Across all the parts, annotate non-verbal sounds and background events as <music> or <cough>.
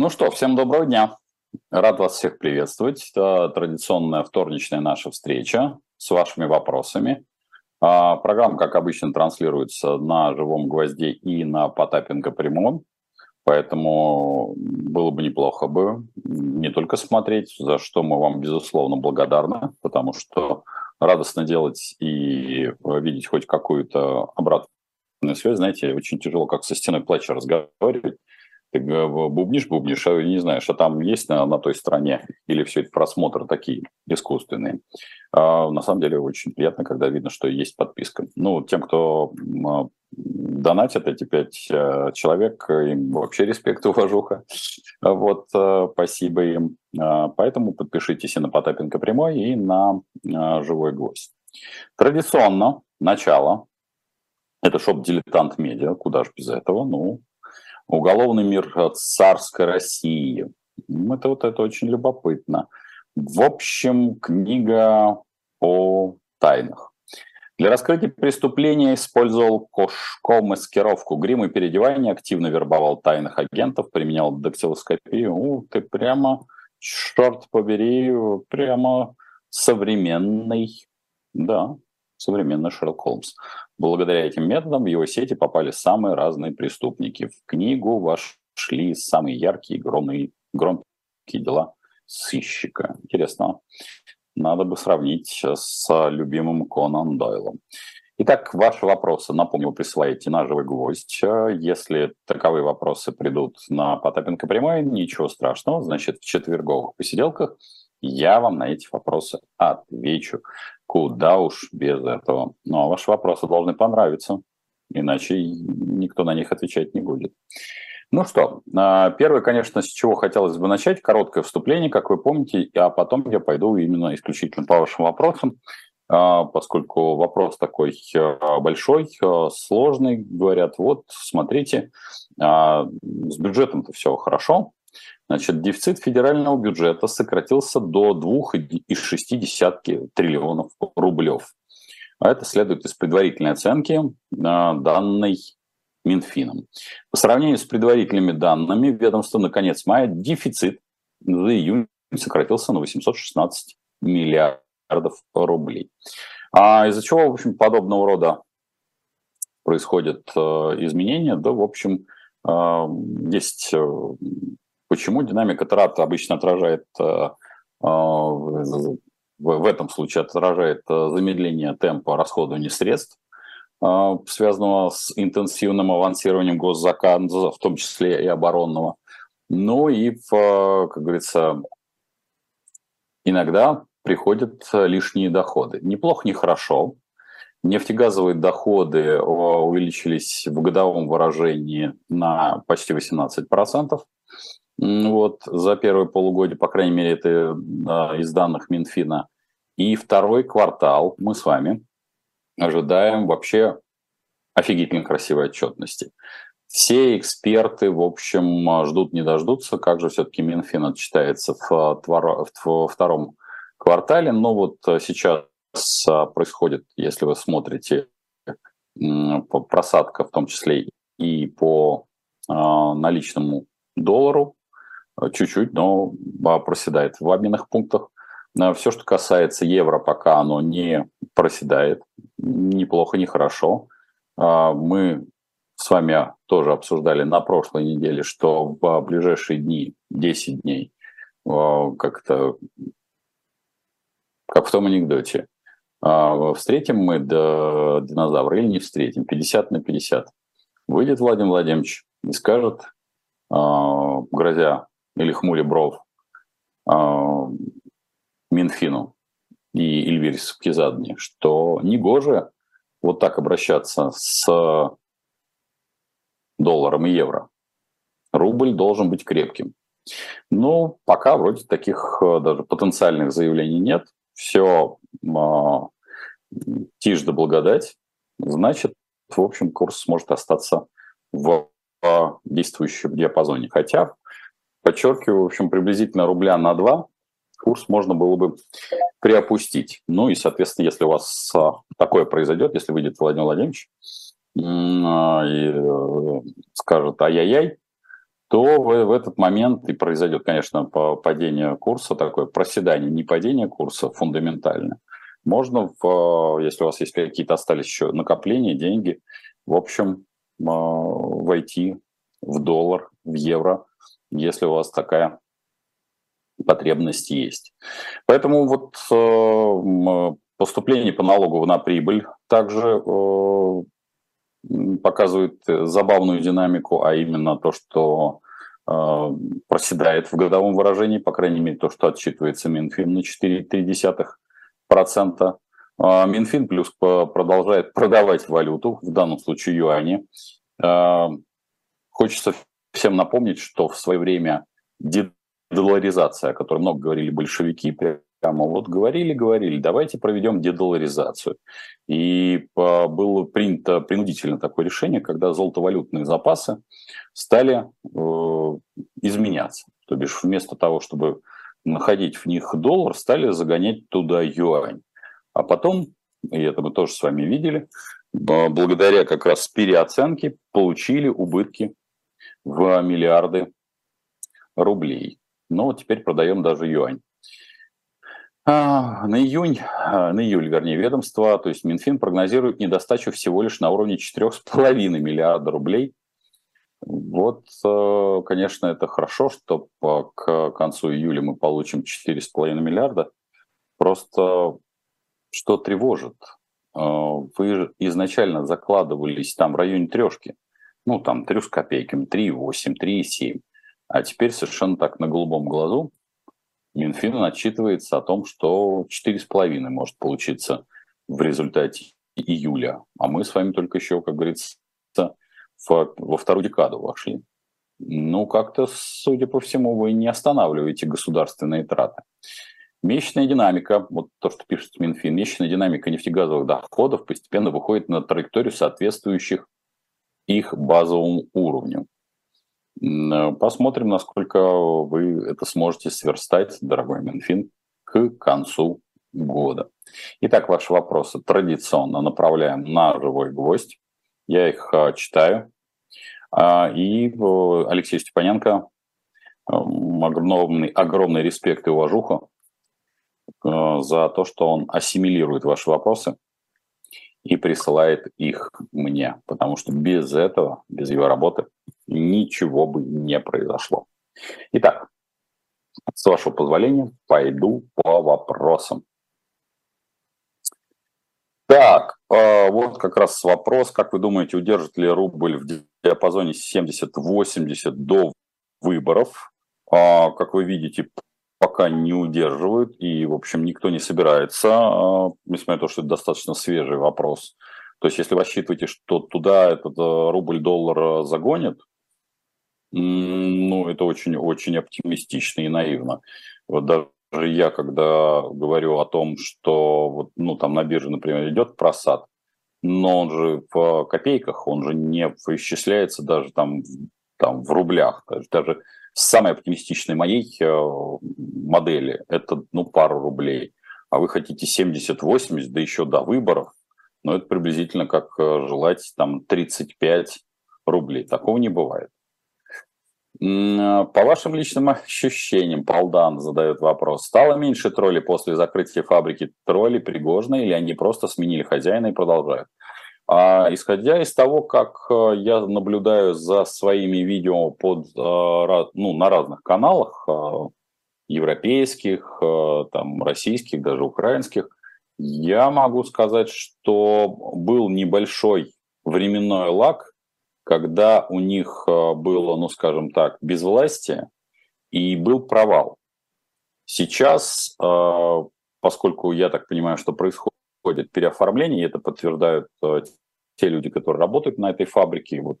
Ну что, всем доброго дня. Рад вас всех приветствовать. Это традиционная вторничная наша встреча с вашими вопросами. А, программа, как обычно, транслируется на «Живом гвозде» и на Потапенко прямом. Поэтому было бы неплохо бы не только смотреть, за что мы вам, безусловно, благодарны, потому что радостно делать и видеть хоть какую-то обратную связь. Знаете, очень тяжело, как со стеной плача разговаривать ты бубнишь, бубнишь, а не знаешь, а там есть на, на той стороне или все это просмотры такие искусственные. А, на самом деле очень приятно, когда видно, что есть подписка. Ну, тем, кто а, донатит эти пять а, человек, им вообще респект и <laughs> уважуха. Вот, а, спасибо им. А, поэтому подпишитесь и на Потапенко прямой, и на а, Живой гвоздь. Традиционно начало. Это шоп «Дилетант Медиа». Куда же без этого? Ну, Уголовный мир царской России. Это вот это очень любопытно. В общем, книга о тайнах. Для раскрытия преступления использовал кошко, маскировку, грим и переодевание, активно вербовал тайных агентов, применял дактилоскопию. У, ты прямо, черт побери, прямо современный, да, современный Шерлок Холмс. Благодаря этим методам в его сети попали самые разные преступники. В книгу вошли самые яркие, громкие, громкие дела сыщика. Интересно. Надо бы сравнить с любимым Конан Дойлом. Итак, ваши вопросы, напомню, вы присылаете на живой гвоздь. Если таковые вопросы придут на Потапенко прямой, ничего страшного. Значит, в четверговых посиделках я вам на эти вопросы отвечу. Куда уж без этого. Ну, а ваши вопросы должны понравиться, иначе никто на них отвечать не будет. Ну что, а, первое, конечно, с чего хотелось бы начать, короткое вступление, как вы помните, а потом я пойду именно исключительно по вашим вопросам, а, поскольку вопрос такой а, большой, сложный, говорят, вот, смотрите, с бюджетом-то все хорошо, Значит, дефицит федерального бюджета сократился до 2,6 триллионов рублев. А это следует из предварительной оценки, а, данной Минфином. По сравнению с предварительными данными ведомства на конец мая дефицит за июнь сократился на 816 миллиардов рублей. А из-за чего, в общем, подобного рода происходят э, изменения? Да, в общем, э, есть э, Почему динамика трат обычно отражает, э, э, в этом случае отражает э, замедление темпа расходования средств, связанного с интенсивным авансированием госзаказа, в том числе и оборонного. Ну и, как говорится, иногда приходят лишние доходы. Неплохо, не хорошо. Нефтегазовые доходы увеличились в годовом выражении на почти 18%. Вот, за первое полугодие, по крайней мере, это да, из данных Минфина. И второй квартал мы с вами ожидаем вообще офигительно красивой отчетности. Все эксперты, в общем, ждут не дождутся, как же все-таки Минфин отчитается в, в втором квартале. Но вот сейчас происходит, если вы смотрите, просадка в том числе и по а, наличному доллару, чуть-чуть, но проседает в обменных пунктах. Все, что касается евро, пока оно не проседает, неплохо, не хорошо. А, мы с вами тоже обсуждали на прошлой неделе, что в ближайшие дни, 10 дней, а, как-то как в том анекдоте, а, встретим мы динозавра или не встретим, 50 на 50. Выйдет Владимир Владимирович и скажет, грозя или хмуре бров э, Минфину и Эльвире Сапкизадне, что негоже вот так обращаться с долларом и евро. Рубль должен быть крепким. Но пока вроде таких э, даже потенциальных заявлений нет. Все э, тишь да благодать. Значит, в общем, курс может остаться в действующем диапазоне. Хотя подчеркиваю, в общем, приблизительно рубля на 2 курс можно было бы приопустить. Ну и, соответственно, если у вас а, такое произойдет, если выйдет Владимир Владимирович а, и э, скажет ай-яй-яй, то в, этот момент и произойдет, конечно, падение курса, такое проседание, не падение курса фундаментально. Можно, в, если у вас есть какие-то остались еще накопления, деньги, в общем, а, войти в доллар, в евро, если у вас такая потребность есть. Поэтому вот э, поступление по налогу на прибыль также э, показывает забавную динамику, а именно то, что э, проседает в годовом выражении, по крайней мере, то, что отчитывается Минфин на 4,3%. А Минфин плюс продолжает продавать валюту, в данном случае юани. Хочется всем напомнить, что в свое время дедоларизация, о которой много говорили большевики, прямо вот говорили, говорили, давайте проведем дедоларизацию. И было принято принудительно такое решение, когда золотовалютные запасы стали э, изменяться. То бишь вместо того, чтобы находить в них доллар, стали загонять туда юань. А потом, и это мы тоже с вами видели, благодаря как раз переоценке получили убытки в миллиарды рублей. Но теперь продаем даже юань. А, на июнь, а, на июль, вернее, ведомство, то есть Минфин прогнозирует недостачу всего лишь на уровне 4,5 миллиарда рублей. Вот, э, конечно, это хорошо, что к концу июля мы получим 4,5 миллиарда. Просто что тревожит? А, вы изначально закладывались там в районе трешки, ну там трю с копейками, 3,8, 3,7. А теперь совершенно так на голубом глазу Минфин отчитывается о том, что 4,5 может получиться в результате июля. А мы с вами только еще, как говорится, во вторую декаду вошли. Ну, как-то, судя по всему, вы не останавливаете государственные траты. Месячная динамика, вот то, что пишет Минфин, месячная динамика нефтегазовых доходов постепенно выходит на траекторию соответствующих их базовому уровню. Посмотрим, насколько вы это сможете сверстать, дорогой Минфин, к концу года. Итак, ваши вопросы традиционно направляем на живой гвоздь. Я их а, читаю. А, и Алексей Степаненко, огромный, огромный респект и уважуха Э, за то, что он ассимилирует ваши вопросы и присылает их мне, потому что без этого, без его работы, ничего бы не произошло. Итак, с вашего позволения, пойду по вопросам. Так, э, вот как раз вопрос, как вы думаете, удержит ли рубль в диапазоне 70-80 до выборов? А, как вы видите, пока не удерживают, и, в общем, никто не собирается, а, несмотря на то, что это достаточно свежий вопрос. То есть, если вы рассчитываете, что туда этот э, рубль-доллар загонит, ну, это очень-очень оптимистично и наивно. Вот даже я, когда говорю о том, что вот, ну, там на бирже, например, идет просад, но он же в копейках, он же не исчисляется даже там, там в рублях. Даже самой оптимистичной моей э, модели это ну, пару рублей. А вы хотите 70-80, да еще до выборов, но это приблизительно как э, желать там 35 рублей. Такого не бывает. Э, по вашим личным <laughs> ощущениям, Полдан задает вопрос. Стало меньше троллей после закрытия фабрики тролли Пригожной или они просто сменили хозяина и продолжают? А исходя из того, как э, я наблюдаю за своими видео под, э, ну, на разных каналах, э, европейских, там, российских, даже украинских, я могу сказать, что был небольшой временной лаг, когда у них было, ну, скажем так, безвластие и был провал. Сейчас, поскольку я так понимаю, что происходит происходит переоформление, и это подтверждают э, те люди, которые работают на этой фабрике. Вот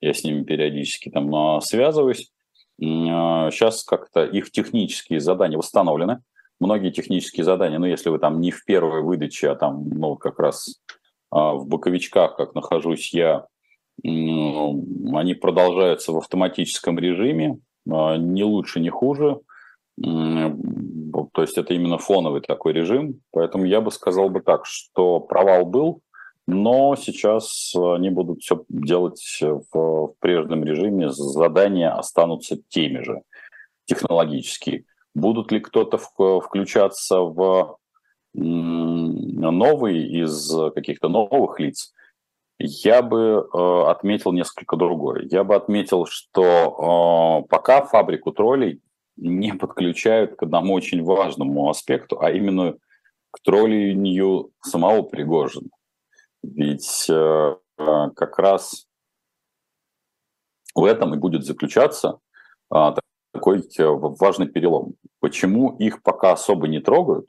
я с ними периодически там э, связываюсь. Сейчас э, как-то их технические задания восстановлены. Многие технические задания, ну, если вы там не в первой выдаче, а там, ну, как раз в боковичках, как нахожусь я, они продолжаются в автоматическом режиме, не лучше, не хуже. То есть это именно фоновый такой режим. Поэтому я бы сказал бы так, что провал был, но сейчас они будут все делать в, в прежнем режиме, задания останутся теми же технологические. Будут ли кто-то включаться в новые из каких-то новых лиц? Я бы э, отметил несколько другое. Я бы отметил, что э, пока фабрику троллей не подключают к одному очень важному аспекту, а именно к троллинию самого Пригожина. Ведь э, как раз в этом и будет заключаться э, такой э, важный перелом. Почему их пока особо не трогают?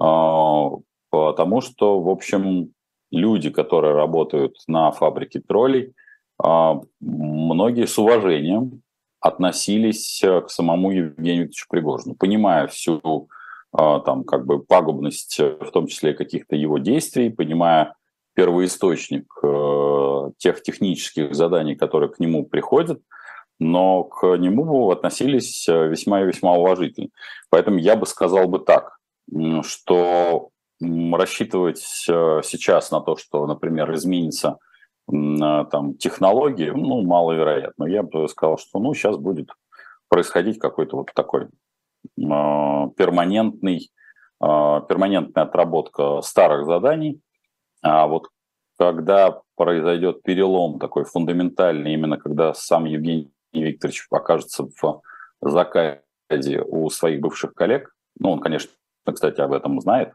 Э, потому что, в общем, люди, которые работают на фабрике троллей, э, многие с уважением относились э, к самому Евгению Викторовичу Пригожину, понимая всю а, там как бы пагубность, э, в том числе каких-то его действий, понимая первоисточник э, тех технических заданий, которые к нему приходят, но к нему относились весьма и весьма уважительно. Поэтому я бы сказал бы так, что рассчитывать сейчас на то, что, например, изменится там, технологии, ну, маловероятно. Я бы сказал, что ну, сейчас будет происходить какой-то вот такой э, перманентный, э, перманентная отработка старых заданий. А вот когда произойдет перелом такой фундаментальный, именно когда сам Евгений Викторович окажется в заказе у своих бывших коллег, ну, он, конечно, кстати, об этом знает,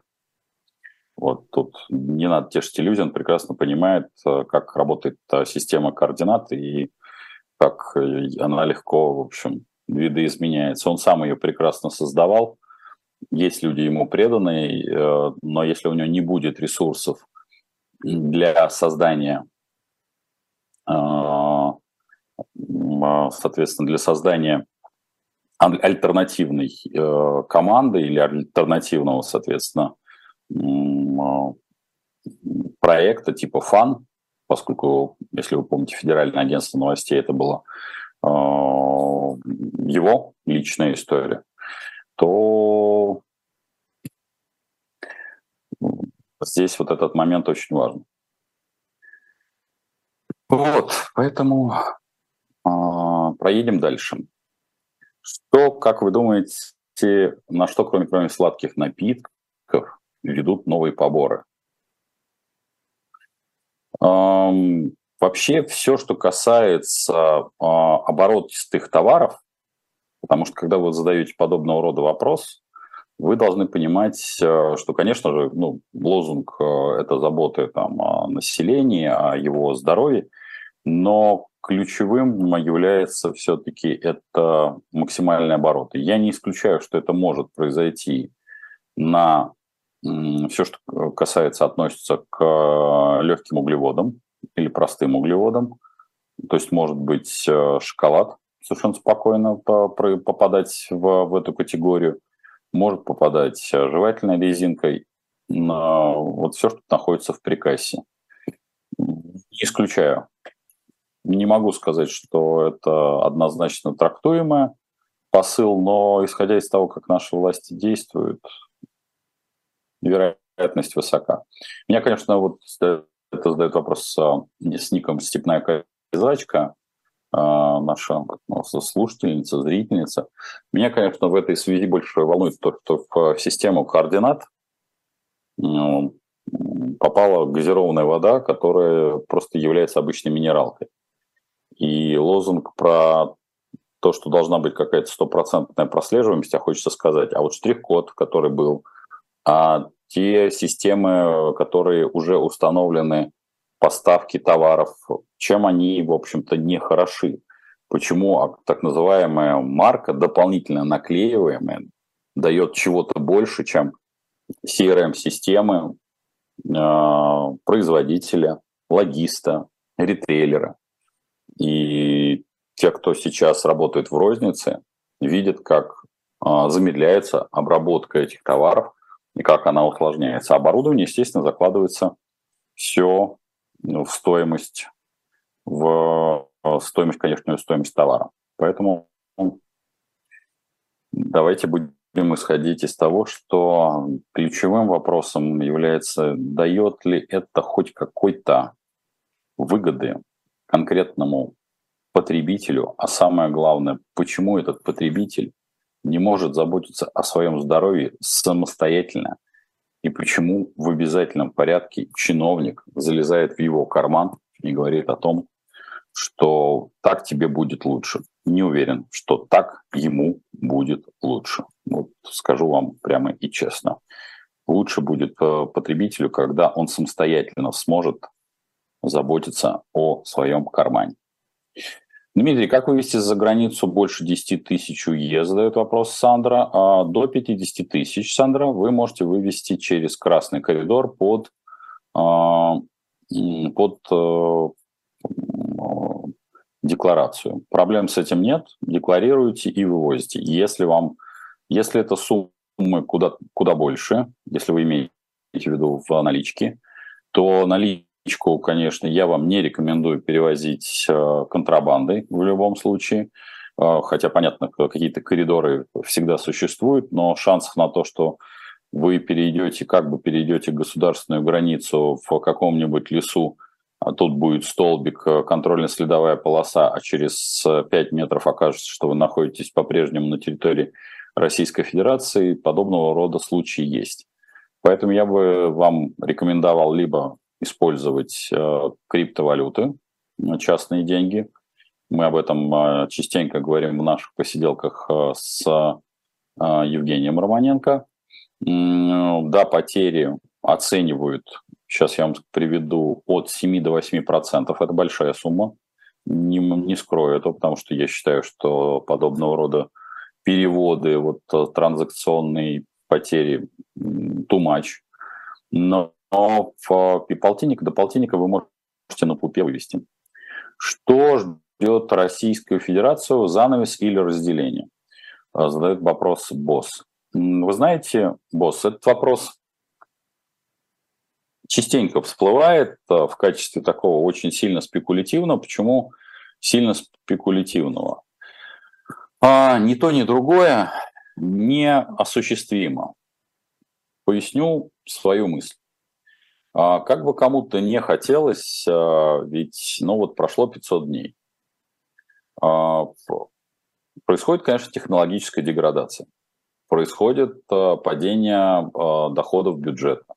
вот тут не надо тешить иллюзий, он прекрасно понимает, э, как работает э, система координат и как э, она легко, в общем, видоизменяется. Он сам ее прекрасно создавал. Есть люди ему преданные, но если у него не будет ресурсов для создания, соответственно, для создания альтернативной команды или альтернативного, соответственно, проекта типа ФАН, поскольку, если вы помните, Федеральное агентство новостей, это была э, его личная история, то здесь вот этот момент очень важен. Вот, поэтому э, проедем дальше. Что, как вы думаете, на что, кроме, кроме сладких напитков, ведут новые поборы. Вообще все, что касается а, оборотистых товаров, потому что когда вы задаете подобного рода вопрос, вы должны понимать, э, что, конечно же, ну, лозунг э, – это заботы там, о населении, о его здоровье, но ключевым является все-таки это максимальные обороты. Я не исключаю, что это может произойти на все, что касается, относится к э, легким углеводам или простым углеводам. То есть может быть э, шоколад совершенно спокойно попадать в, в эту категорию, может попадать э, жевательной резинкой, вот все, что находится в прикассе. Не исключаю. Не могу сказать, что это однозначно трактуемое посыл, но исходя из того, как наши власти действуют, вероятность высока. Меня, конечно, вот это задает вопрос а, с ником «Степная казачка», а, наша ну, слушательница, зрительница. Меня, конечно, в этой связи больше волнует то, что в систему координат ну, попала газированная вода, которая просто является обычной минералкой. И лозунг про то, что должна быть какая-то стопроцентная прослеживаемость, а хочется сказать, а вот штрих-код, который был, а те системы, которые уже установлены поставки товаров, чем они, в общем-то, не хороши. Почему так называемая марка, дополнительно наклеиваемая, дает чего-то больше, чем CRM-системы э, производителя, логиста, ритейлера. И те, кто сейчас работает в рознице, видят, как э, замедляется обработка этих товаров – и как она усложняется. Оборудование, естественно, закладывается все ну, в стоимость, в э, стоимость, конечную стоимость товара. Поэтому давайте будем исходить из того, что ключевым вопросом является, дает ли это хоть какой-то выгоды конкретному потребителю, а самое главное, почему этот потребитель не может заботиться о своем здоровье самостоятельно, и почему в обязательном порядке чиновник залезает в его карман и говорит о том, что так тебе будет лучше. Не уверен, что так ему будет лучше. Вот скажу вам прямо и честно. Лучше будет э, потребителю, когда он самостоятельно сможет заботиться о своем кармане. Дмитрий, как вывести за границу больше 10 тысяч УЕ, задает вопрос Сандра. А до 50 тысяч, Сандра, вы можете вывести через красный коридор под, а, под э, декларацию. Проблем с этим нет, декларируете и вывозите. Если вам, если это суммы куда, куда больше, если вы имеете в виду в наличке, то наличие птичку, конечно, я вам не рекомендую перевозить э, контрабандой в любом случае. Э, хотя, понятно, какие-то коридоры всегда существуют, но шансов на то, что вы перейдете, как бы перейдете государственную границу в каком-нибудь лесу, а тут будет столбик, э, контрольно-следовая полоса, а через 5 метров окажется, что вы находитесь по-прежнему на территории Российской Федерации, подобного рода случаи есть. Поэтому я бы вам рекомендовал либо использовать э, криптовалюты, э, частные деньги. Мы об этом э, частенько говорим в наших посиделках с Евгением Романенко. Да, потери оценивают, сейчас я вам приведу, от 7 до 8 процентов. Это большая сумма. Не, не скрою этого, потому что я считаю, что подобного рода переводы, вот транзакционные потери too much. Но но в полтинник до полтинника вы можете на пупе вывести. Что ждет Российскую Федерацию, занавес или разделение? А, задает вопрос босс. Вы знаете, босс, этот вопрос частенько всплывает а, в качестве такого очень сильно спекулятивного. Почему сильно спекулятивного? А, ни то, ни другое неосуществимо. Поясню свою мысль. А как бы кому-то не хотелось, а, ведь, ну вот прошло 500 дней. А, происходит, конечно, технологическая деградация. Происходит падение доходов бюджета.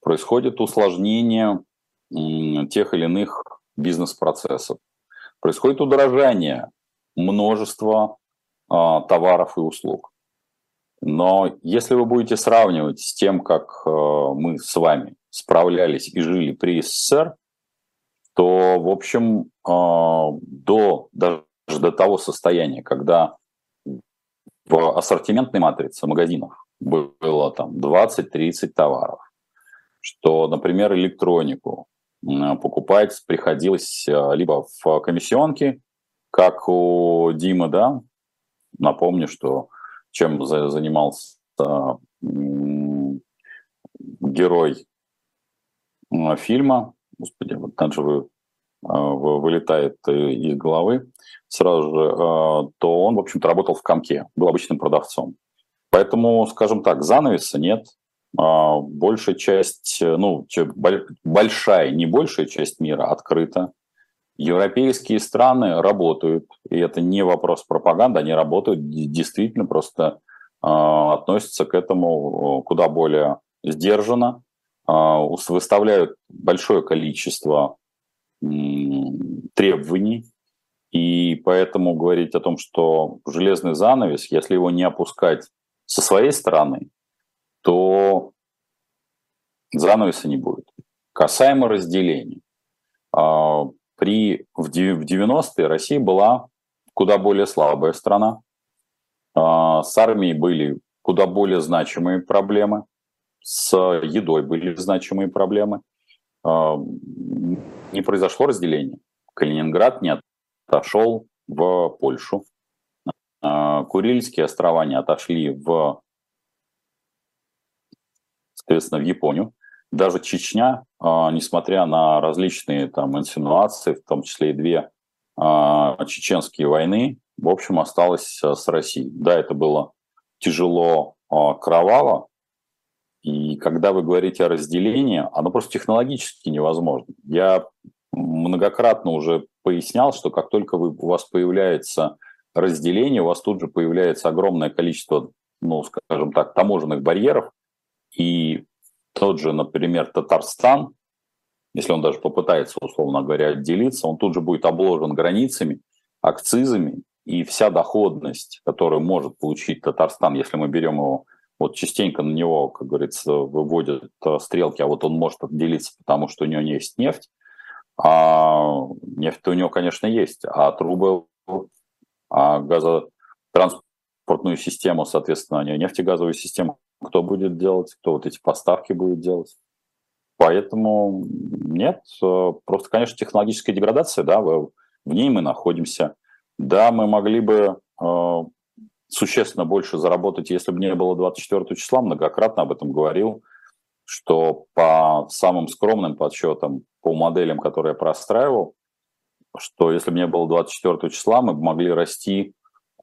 Происходит усложнение тех или иных бизнес-процессов. Происходит удорожание множества товаров и услуг. Но если вы будете сравнивать с тем, как мы с вами справлялись и жили при СССР, то, в общем, а, до, даже до того состояния, когда в ассортиментной матрице магазинов было там 20-30 товаров, что, например, электронику покупать приходилось а, либо в комиссионке, как у Димы, да, напомню, что чем занимался герой фильма, господи, вот так же вы, а, вылетает из головы сразу же, то он, в общем-то, работал в комке, был обычным продавцом. Поэтому, скажем так, занавеса нет. Большая часть, ну, большая, не большая часть мира открыта. Европейские страны работают, и это не вопрос пропаганды, они работают действительно, просто относятся к этому куда более сдержанно, выставляют большое количество требований, и поэтому говорить о том, что железный занавес, если его не опускать со своей стороны, то занавеса не будет. Касаемо разделения. А, при, в 90-е Россия была куда более слабая страна. А, с армией были куда более значимые проблемы с едой были значимые проблемы. А, не произошло разделение. Калининград не отошел в Польшу. А, Курильские острова не отошли в, соответственно, в Японию. Даже Чечня, а, несмотря на различные там инсинуации, в том числе и две чеченские войны, в общем, осталась с Россией. Да, это было тяжело, кроваво, и когда вы говорите о разделении, оно просто технологически невозможно. Я многократно уже пояснял, что как только вы, у вас появляется разделение, у вас тут же появляется огромное количество, ну, скажем так, таможенных барьеров, и тот же, например, Татарстан, если он даже попытается, условно говоря, отделиться, он тут же будет обложен границами, акцизами, и вся доходность, которую может получить Татарстан, если мы берем его, вот частенько на него, как говорится, выводят э, стрелки, а вот он может отделиться, потому что у него не есть нефть, а нефть у него, конечно, есть, а трубы, а газотранспортную систему, соответственно, нефтегазовую систему, кто будет делать, кто вот эти поставки будет делать. Поэтому нет, э, просто, конечно, технологическая деградация, да, в, в ней мы находимся. Да, мы могли бы э, существенно больше заработать, если бы не было 24 числа, многократно об этом говорил, что по самым скромным подсчетам, по моделям, которые я простраивал, что если бы не было 24 числа, мы бы могли расти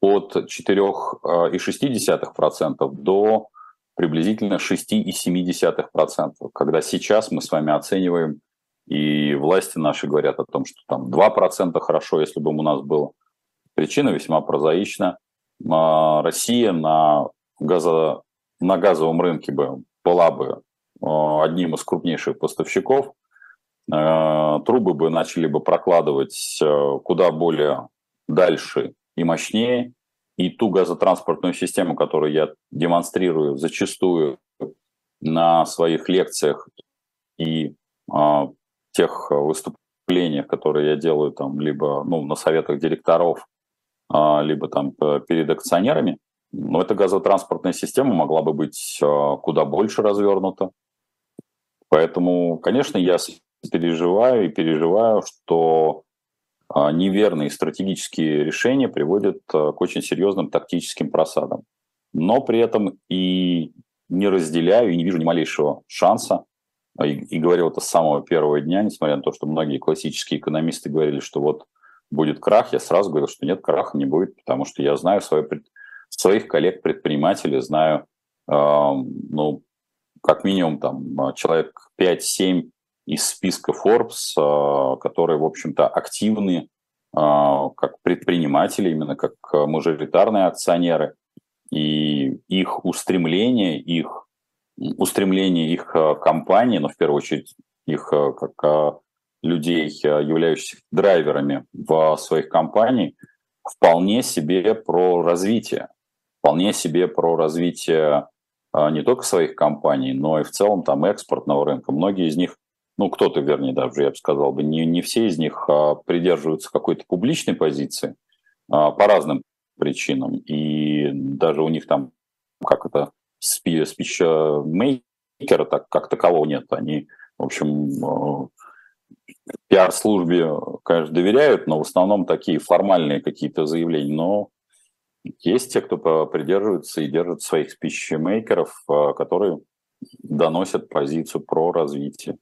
от 4,6% до приблизительно 6,7%, когда сейчас мы с вами оцениваем, и власти наши говорят о том, что там 2% хорошо, если бы у нас было. Причина весьма прозаична. А, Россия на, газо, на газовом рынке бы была бы а, одним из крупнейших поставщиков, а, трубы бы начали бы прокладывать куда более дальше и мощнее, и ту газотранспортную систему, которую я демонстрирую зачастую на своих лекциях и тех выступлениях, которые я делаю там либо ну, на советах директоров, либо там перед акционерами, но эта газотранспортная система могла бы быть а, куда больше развернута. Поэтому, конечно, я переживаю и переживаю, что а, неверные стратегические решения приводят а, к очень серьезным тактическим просадам. Но при этом и не разделяю, и не вижу ни малейшего шанса, а, и, и говорил это с самого первого дня, несмотря на то, что многие классические экономисты говорили, что вот будет крах, я сразу говорил, что нет, краха не будет, потому что я знаю свои, своих коллег-предпринимателей, знаю, э, ну, как минимум там человек 5-7 из списка Forbes, а, которые, в общем-то, активны а, как предприниматели, именно как мажоритарные акционеры, и их устремление, их устремление их а, компании, но в первую очередь их как людей, являющихся драйверами в своих компаниях, вполне себе про развитие, вполне себе про развитие не только своих компаний, но и в целом там экспортного рынка. Многие из них ну, кто-то, вернее, даже, я бы сказал, бы, не, не все из них а, придерживаются какой-то публичной позиции по разным причинам. И даже у них там, как это, спи, спичмейкера так, как такового нет. Они, в общем, пиар-службе, конечно, доверяют, но в основном такие формальные какие-то заявления. Но есть те, кто придерживается и держит своих спичмейкеров, которые доносят позицию про развитие.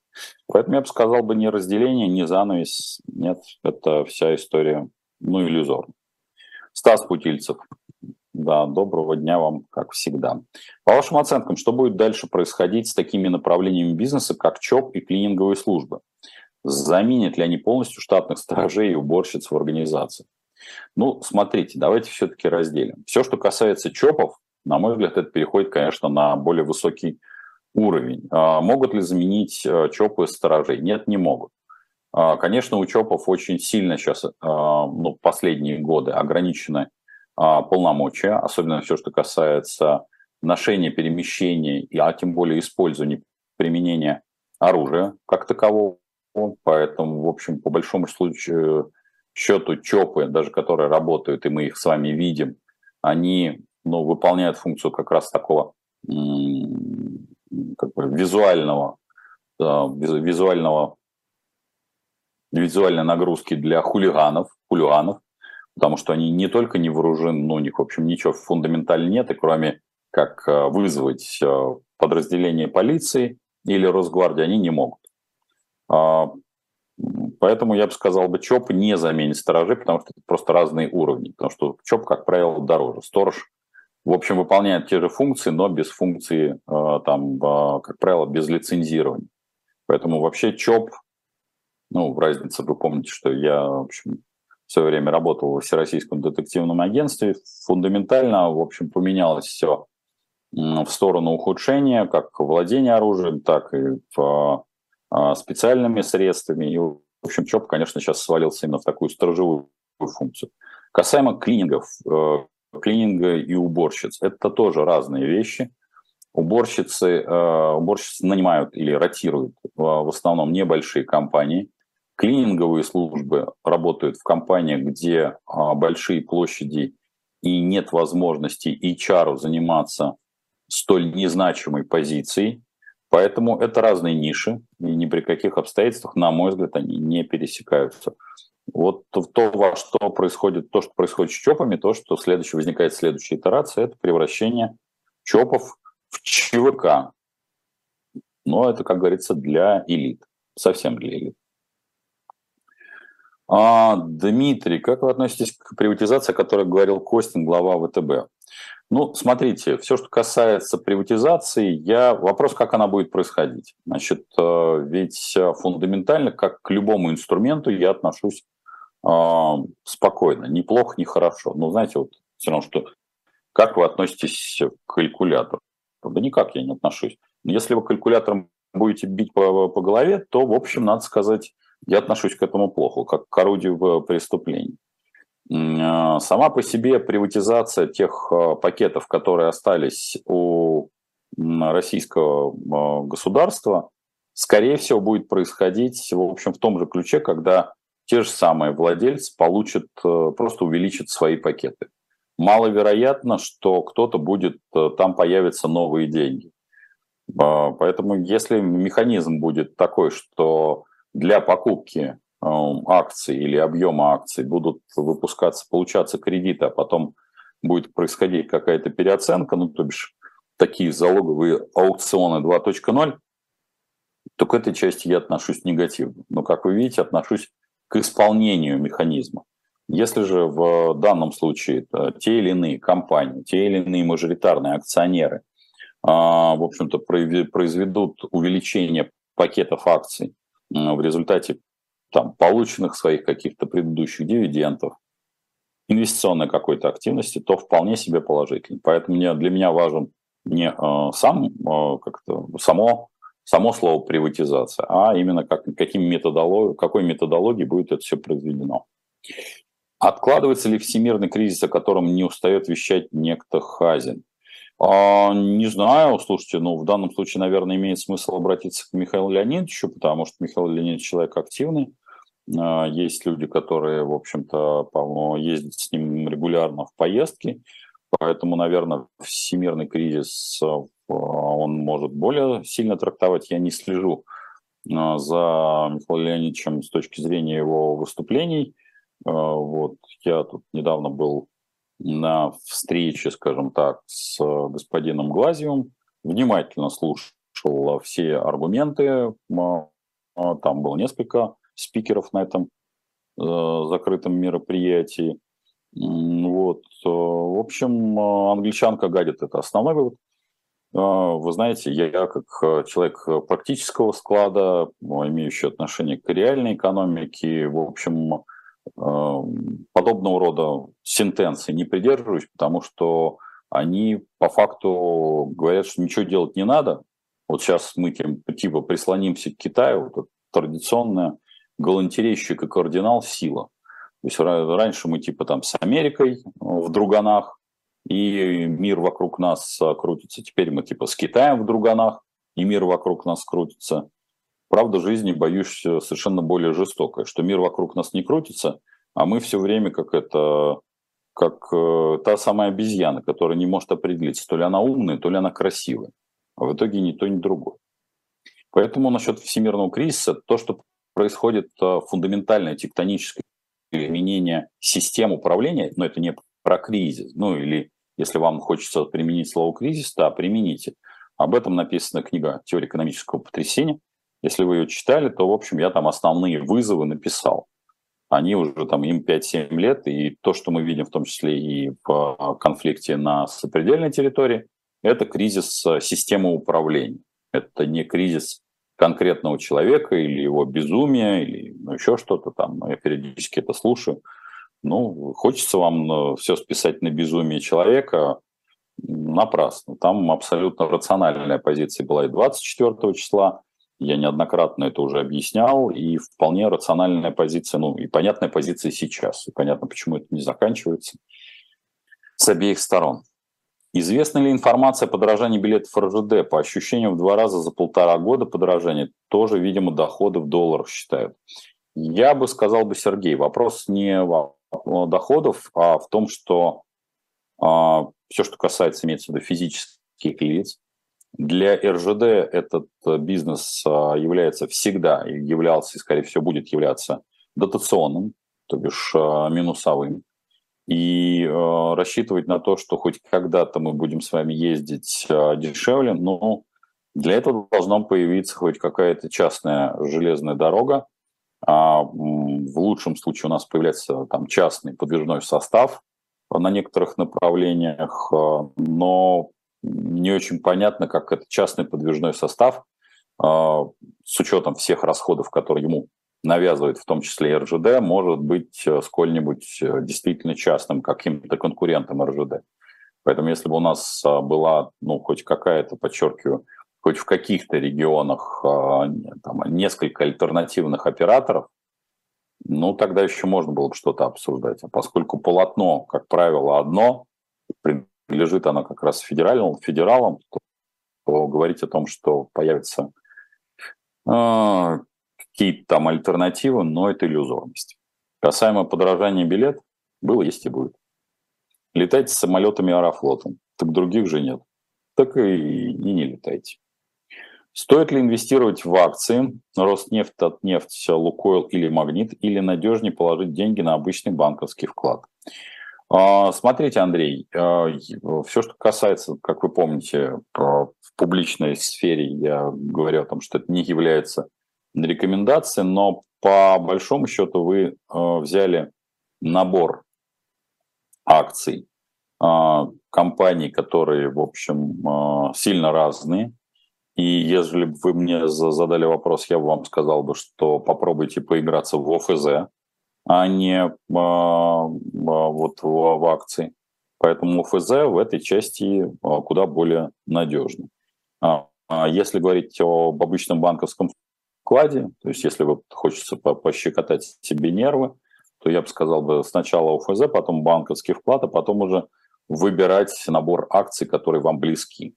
Поэтому я бы сказал бы не разделение, не занавес. Нет, это вся история, ну, иллюзорна. Стас Путильцев. Да, доброго дня вам, как всегда. По вашим оценкам, что будет дальше происходить с такими направлениями бизнеса, как ЧОП и клининговые службы? Заменят ли они полностью штатных сторожей и уборщиц в организации? Ну, смотрите, давайте все-таки разделим. Все, что касается ЧОПов, на мой взгляд, это переходит, конечно, на более высокий уровень. А могут ли заменить э, ЧОПы сторожей? Нет, не могут. А, конечно, у ЧОПов очень сильно сейчас, а, ну, последние годы ограничены полномочия, особенно все, что касается ношения, перемещения, а тем более использования, применения оружия как такового. Поэтому, в общем, по большому случаю, счету ЧОПы, даже которые работают, и мы их с вами видим, они ну, выполняют функцию как раз такого как бы визуального, визуального, визуальной нагрузки для хулиганов, хулиганов, потому что они не только не вооружены, но у них, в общем, ничего фундаментально нет, и кроме как э, вызвать э, подразделение полиции или Росгвардии, они не могут. А, поэтому я бы сказал бы, ЧОП не заменит сторожей, потому что это просто разные уровни. Потому что ЧОП, как правило, дороже. Сторож в общем, выполняет те же функции, но без функции, э, там, как правило, без лицензирования. Поэтому вообще ЧОП, ну, разница, вы помните, что я, в общем, в свое время работал в Всероссийском детективном агентстве, фундаментально, в общем, поменялось все в сторону ухудшения, как владения оружием, так и в, а, специальными средствами. И, в общем, ЧОП, конечно, сейчас свалился именно в такую сторожевую функцию. Касаемо клинингов, э, клининга и уборщиц, это тоже разные вещи. Уборщицы, э, уборщицы нанимают или ротируют в основном небольшие компании. Клининговые службы работают в компаниях, где а, большие площади и нет возможности HR заниматься столь незначимой позицией. Поэтому это разные ниши, и ни при каких обстоятельствах, на мой взгляд, они не пересекаются. Вот то, во что происходит, то, что происходит с ЧОПами, то, что следующее, возникает следующая итерация, это превращение ЧОПов в ЧВК. Но это, как говорится, для элит, совсем для элит. А, Дмитрий, как вы относитесь к приватизации, о которой говорил Костин, глава ВТБ? Ну, смотрите, все, что касается приватизации, я... вопрос, как она будет происходить. Значит, э, ведь фундаментально, как к любому инструменту, я отношусь э, спокойно. Ни плохо, ни хорошо. Но знаете, вот все равно, что как вы относитесь к калькулятору? Да никак я не отношусь. Если вы калькулятором будете бить по, по голове, то, в общем, надо сказать, я отношусь к этому плохо, как к орудию преступлений. А, сама по себе приватизация тех а, пакетов, которые остались у российского а, государства, скорее всего, будет происходить в общем в том же ключе, когда те же самые владельцы получат, просто увеличат свои пакеты. Маловероятно, что кто-то будет, там появятся новые деньги. Поэтому если механизм будет такой, что для покупки акций или объема акций будут выпускаться, получаться кредиты, а потом будет происходить какая-то переоценка, ну, то бишь такие залоговые аукционы 2.0, то к этой части я отношусь негативно. Но, как вы видите, отношусь к исполнению механизма. Если же в данном случае те или иные компании, те или иные мажоритарные акционеры, а, в общем-то, произведут увеличение пакетов акций в результате там, полученных своих каких-то предыдущих дивидендов, инвестиционной какой-то активности, то вполне себе положительно. Поэтому мне, для меня важен не э, сам, э, как-то само, само слово приватизация, а именно как, каким методолог, какой методологией будет это все произведено. Откладывается ли всемирный кризис, о котором не устает вещать некто Хазин? А, не знаю, слушайте, ну в данном случае, наверное, имеет смысл обратиться к Михаилу Леонидовичу, потому что Михаил Леонидович человек активный. А, есть люди, которые, в общем-то, по ездят с ним регулярно в поездки, поэтому, наверное, всемирный кризис а, он может более сильно трактовать. Я не слежу за Михаилом Леонидовичем с точки зрения его выступлений. Вот я тут недавно был на встрече, скажем так, с господином Глазьевым, внимательно слушал все аргументы, а, там было несколько спикеров на этом э, закрытом мероприятии. Вот. Э, в общем, англичанка гадит, это основной вывод. Э, вы знаете, я как человек практического склада, имеющий отношение к реальной экономике, в общем, подобного рода сентенции не придерживаюсь, потому что они по факту говорят, что ничего делать не надо. Вот сейчас мы типа прислонимся к Китаю, вот традиционная галантерейщик и кардинал сила. То есть раньше мы типа там с Америкой в друганах, и мир вокруг нас крутится. Теперь мы типа с Китаем в друганах, и мир вокруг нас крутится. Правда жизни, боюсь, совершенно более жестокая, что мир вокруг нас не крутится, а мы все время как это, как э, та самая обезьяна, которая не может определиться, то ли она умная, то ли она красивая. А в итоге ни то, ни другое. Поэтому насчет всемирного кризиса, то, что происходит э, фундаментальное тектоническое изменение систем управления, но это не про кризис, ну или если вам хочется применить слово кризис, да, примените. Об этом написана книга «Теория экономического потрясения». Если вы ее читали, то, в общем, я там основные вызовы написал. они уже там им 5-7 лет, и то, что мы видим в том числе и в конфликте на сопредельной территории, это кризис системы управления. Это не кризис конкретного человека или его безумия, или ну, еще что-то там. Я периодически это слушаю. Ну, хочется вам э, все списать на безумие человека, напрасно. Там абсолютно рациональная позиция была и 24 числа, я неоднократно это уже объяснял, и вполне рациональная позиция, ну и понятная позиция сейчас. И понятно, почему это не заканчивается с обеих сторон. Известна ли информация о подорожании билетов РЖД? По ощущениям, в два раза за полтора года подорожания тоже, видимо, доходы в долларах считают. Я бы сказал бы, Сергей, вопрос не в доходов, а в том, что а, все, что касается, имеется в виду физических лиц, для РЖД этот бизнес а, является всегда, являлся и, скорее всего, будет являться дотационным, то бишь а, минусовым. И э, рассчитывать на то, что хоть когда-то мы будем с вами ездить э, дешевле, но для этого должна появиться хоть какая-то частная железная дорога. А, в лучшем случае у нас появляется там частный подвижной состав на некоторых направлениях, э, но не очень понятно, как этот частный подвижной состав э, с учетом всех расходов, которые ему навязывает в том числе и РЖД, может быть э, сколь-нибудь э, действительно частным каким-то конкурентом РЖД. Поэтому если бы у нас э, была, ну, хоть какая-то, подчеркиваю, хоть в каких-то регионах там, несколько альтернативных операторов, ну, тогда еще можно было бы что-то обсуждать. А поскольку полотно, как правило, одно, принадлежит оно как раз федеральным, федералам, то, то говорить о том, что появится какие-то там альтернативы, но это иллюзорность. Касаемо подорожания билет, было, есть и будет. Летайте с самолетами Аэрофлотом, так других же нет. Так и, и не летайте. Стоит ли инвестировать в акции Роснефть, Татнефть, Лукойл или Магнит, или надежнее положить деньги на обычный банковский вклад? А, смотрите, Андрей, а, все, что касается, как вы помните, в публичной сфере, я говорю о том, что это не является рекомендации, но по большому счету вы э, взяли набор акций э, компаний, которые, в общем, э, сильно разные. И если бы вы мне задали вопрос, я бы вам сказал бы, что попробуйте поиграться в ОФЗ, а не вот в акции. Поэтому ОФЗ в этой части куда более надежный. А, а если говорить об обычном банковском вкладе. То есть если вот хочется по пощекотать себе нервы, то я бы сказал бы сначала ОФЗ, потом банковский вклад, а потом уже выбирать набор акций, которые вам близки.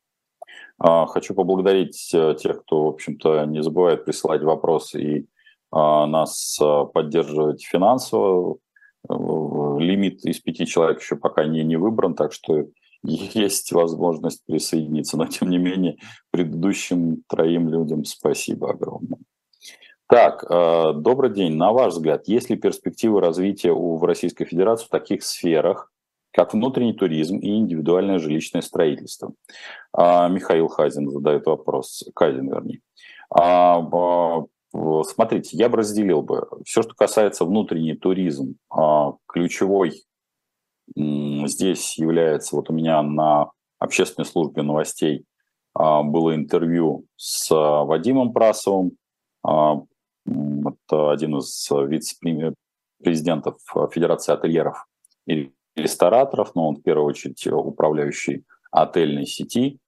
А, хочу поблагодарить э, тех, кто, в общем-то, не забывает присылать вопросы и а, нас э, поддерживать финансово. Э, лимит из пяти человек еще пока не, не выбран, так что <laughs> есть возможность присоединиться. Но, тем не менее, предыдущим троим людям спасибо огромное. Так, э, добрый день. На ваш взгляд, есть ли перспективы развития у, в Российской Федерации в таких сферах, как внутренний туризм и индивидуальное жилищное строительство? А, Михаил Хазин задает вопрос. Казин, вернее. А, а, смотрите, я бы разделил бы. Все, что касается внутренний туризм, а, ключевой здесь является, вот у меня на общественной службе новостей а, было интервью с Вадимом Прасовым, а, это один из вице-президентов Федерации ательеров и рестораторов, но он в первую очередь управляющий отельной сети.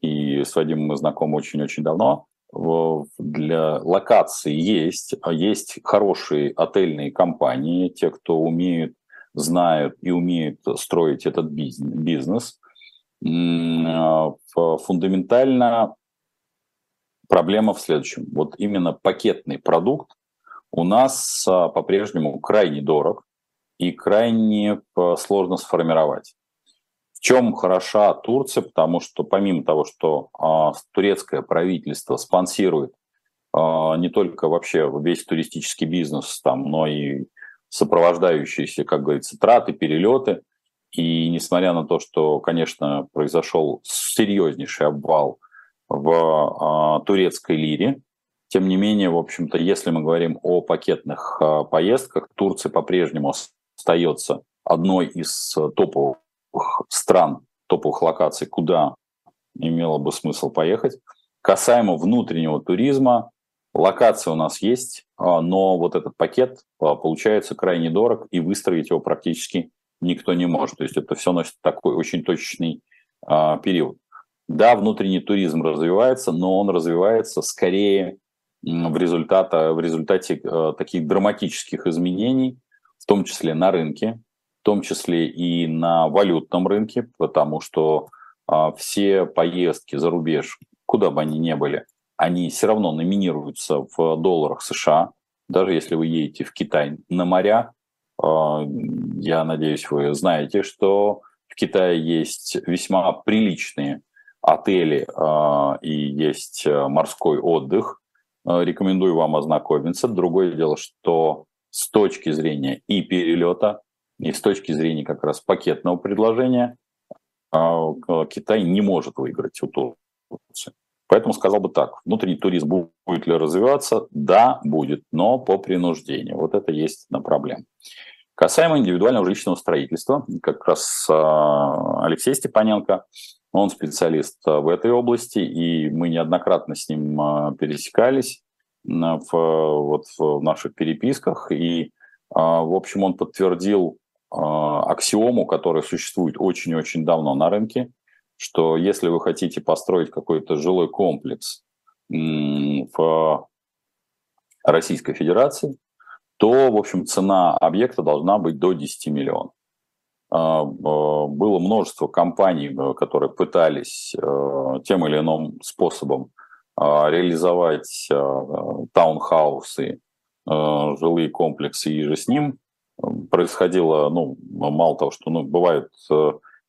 И с Вадимом мы знакомы очень-очень давно. Для локации есть, есть хорошие отельные компании, те, кто умеют, знают и умеют строить этот бизнес. Фундаментально Проблема в следующем. Вот именно пакетный продукт у нас а, по-прежнему крайне дорог и крайне а, сложно сформировать. Чем хороша Турция? Потому что помимо того, что а, турецкое правительство спонсирует не только вообще весь туристический бизнес, там, но и сопровождающиеся, как говорится, траты, перелеты. И несмотря на то, что, конечно, произошел серьезнейший обвал в а, турецкой лире, Тем не менее, в общем-то, если мы говорим о пакетных э, поездках, Турция по-прежнему остается одной из топовых стран, топовых локаций, куда имело бы смысл поехать. Касаемо внутреннего туризма, локация у нас есть, но вот этот пакет получается крайне дорог, и выстроить его практически никто не может. То есть это все носит такой очень точечный период. Да, внутренний туризм развивается, но он развивается скорее в, результате, в результате таких драматических изменений, в том числе на рынке, в том числе и на валютном рынке, потому что э, все поездки за рубеж, куда бы они ни были, они все равно номинируются в долларах США, даже если вы едете в Китай на моря. Э, я надеюсь, вы знаете, что в Китае есть весьма приличные отели э, и есть морской отдых. Рекомендую вам ознакомиться. Другое дело, что с точки зрения и перелета, и с точки зрения как раз пакетного предложения, Китай не может выиграть у Турции. Поэтому сказал бы так, внутренний туризм будет ли развиваться? Да, будет, но по принуждению. Вот это есть на проблема. Касаемо индивидуального жилищного строительства, как раз Алексей Степаненко он специалист а, в этой области, и мы неоднократно с ним а, пересекались в, вот в наших переписках. И, а, в общем, он подтвердил аксиому, которая существует очень-очень давно на рынке, что если вы хотите построить какой-то жилой комплекс в Российской Федерации, то, в общем, цена объекта должна быть до 10 миллионов. А, было множество компаний, э, которые пытались э, тем или иным способом а, реализовать э, таунхаусы, жилые комплексы и же с ним. Происходило, ну, мало того, что ну, бывает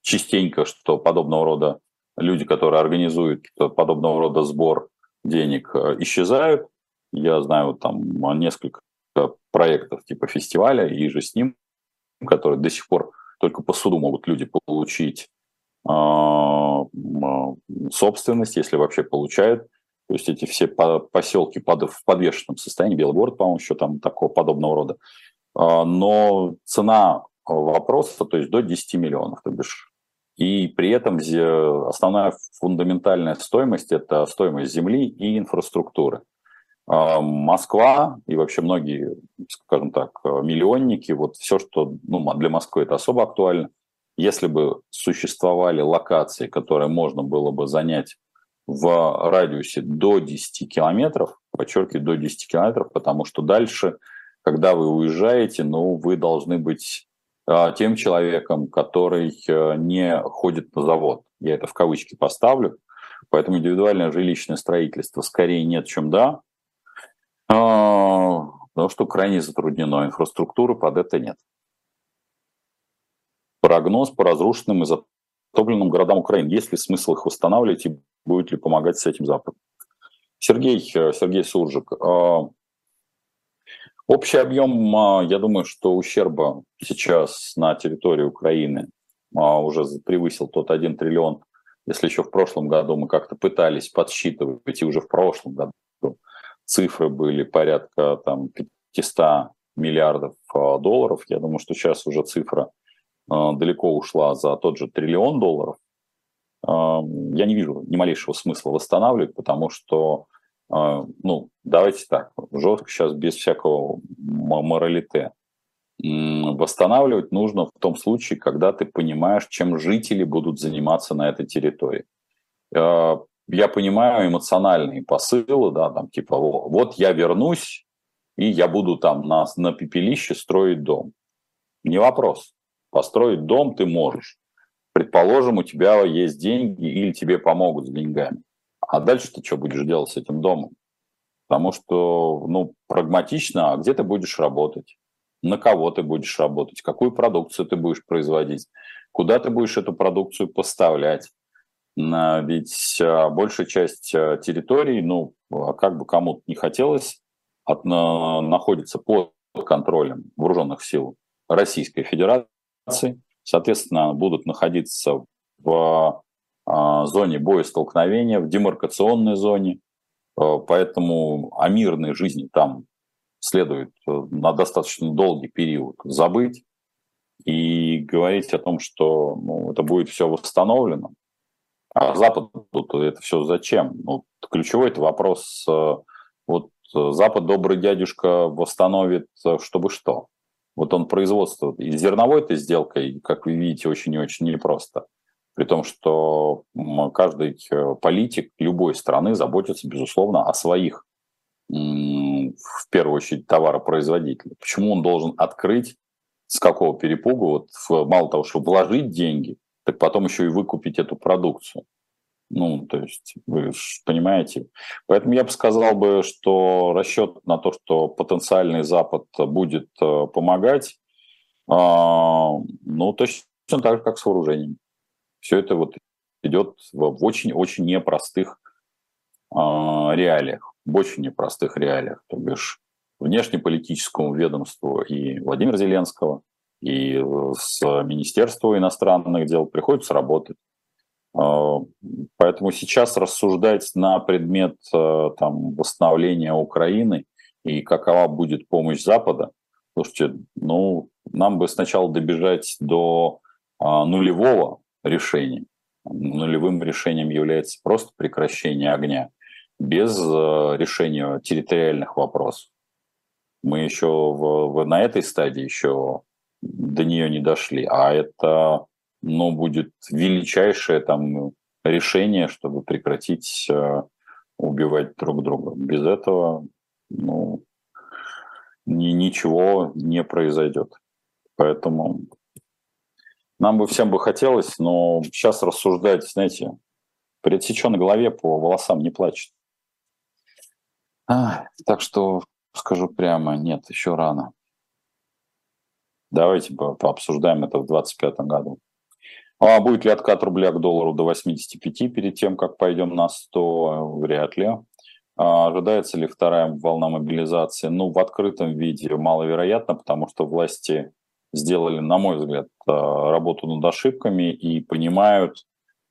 частенько, что подобного рода люди, которые организуют подобного рода сбор денег, исчезают. Я знаю там несколько проектов типа фестиваля и же с ним, которые до сих пор только по суду могут люди получить а, собственность, если вообще получают. То есть эти все поселки в подвешенном состоянии, Белый город, по-моему, еще там такого подобного рода. А, но цена вопроса, то есть до 10 миллионов, то бишь. И при этом основная фундаментальная стоимость – это стоимость земли и инфраструктуры. А, Москва и вообще многие, скажем так, миллионники, вот все, что ну, для Москвы это особо актуально. Если бы существовали локации, которые можно было бы занять в радиусе до 10 километров, подчеркиваю, до 10 километров, потому что дальше, когда вы уезжаете, ну, вы должны быть а, тем человеком, который а, не ходит на завод. Я это в кавычки поставлю. Поэтому индивидуальное жилищное строительство скорее нет, чем да. Потому а, что крайне затруднено. Инфраструктуры под это нет. Прогноз по разрушенным и затопленным городам Украины. Есть ли смысл их восстанавливать и будет ли помогать с этим Запад? Сергей, э, Сергей Суржик. А, общий объем, а, я думаю, что ущерба сейчас на территории Украины уже превысил тот 1 триллион. Если еще в прошлом году мы как-то пытались подсчитывать, и уже в прошлом году цифры были порядка там, 500 миллиардов а, долларов. Я думаю, что сейчас уже цифра а, далеко ушла за тот же триллион долларов. А, я не вижу ни малейшего смысла восстанавливать, потому что, ну, давайте так, жестко сейчас без всякого моралите. Восстанавливать нужно в том случае, когда ты понимаешь, чем жители будут заниматься на этой территории я понимаю эмоциональные посылы, да, там типа вот я вернусь, и я буду там на, на пепелище строить дом. Не вопрос. Построить дом ты можешь. Предположим, у тебя есть деньги или тебе помогут с деньгами. А дальше ты что будешь делать с этим домом? Потому что, ну, прагматично, а где ты будешь работать? На кого ты будешь работать? Какую продукцию ты будешь производить? Куда ты будешь эту продукцию поставлять? Ведь а, большая часть а, территорий, ну, а как бы кому-то не хотелось, от, находится под контролем вооруженных сил Российской Федерации. Соответственно, будут находиться в зоне боестолкновения, в демаркационной зоне. Поэтому о мирной жизни там следует на достаточно долгий период забыть и говорить о том, что ну, это будет все восстановлено. А тут это все зачем? Ну, ключевой это вопрос. Вот Запад добрый дядюшка восстановит, чтобы что? Вот он производство и зерновой этой сделкой, как вы видите, очень и очень непросто. При том, что каждый э, политик любой страны заботится, безусловно, о своих, в первую очередь, товаропроизводителях. Почему он должен открыть, с какого перепугу, вот мало того, что вложить деньги, так потом еще и выкупить эту продукцию. Ну, то есть, вы понимаете. Поэтому я бы сказал бы, что расчет на то, что потенциальный Запад будет э, помогать, а, ну, точно так же, как с вооружением. Все это вот идет в очень-очень непростых а, реалиях, в очень непростых реалиях. То бишь внешнеполитическому ведомству и Владимира Зеленского, и э, с Министерства иностранных дел приходится работать. А, поэтому сейчас рассуждать на предмет э, там, восстановления Украины и какова будет помощь Запада, слушайте, ну, нам бы сначала добежать до а, нулевого решения. Нулевым решением является просто прекращение огня без э, решения территориальных вопросов. Мы еще в, в, на этой стадии еще до нее не дошли, а это но будет величайшее там решение, чтобы прекратить э, убивать друг друга. Без этого ну, ни, ничего не произойдет. Поэтому нам бы всем бы хотелось, но сейчас рассуждать, знаете, при отсеченной голове по волосам не плачет. А, так что скажу прямо, нет, еще рано. Давайте пообсуждаем это в 2025 году. А будет ли откат рубля к доллару до 85 перед тем, как пойдем на 100? Вряд ли. А ожидается ли вторая волна мобилизации? Ну, в открытом виде маловероятно, потому что власти сделали, на мой взгляд, а, работу над ошибками и понимают,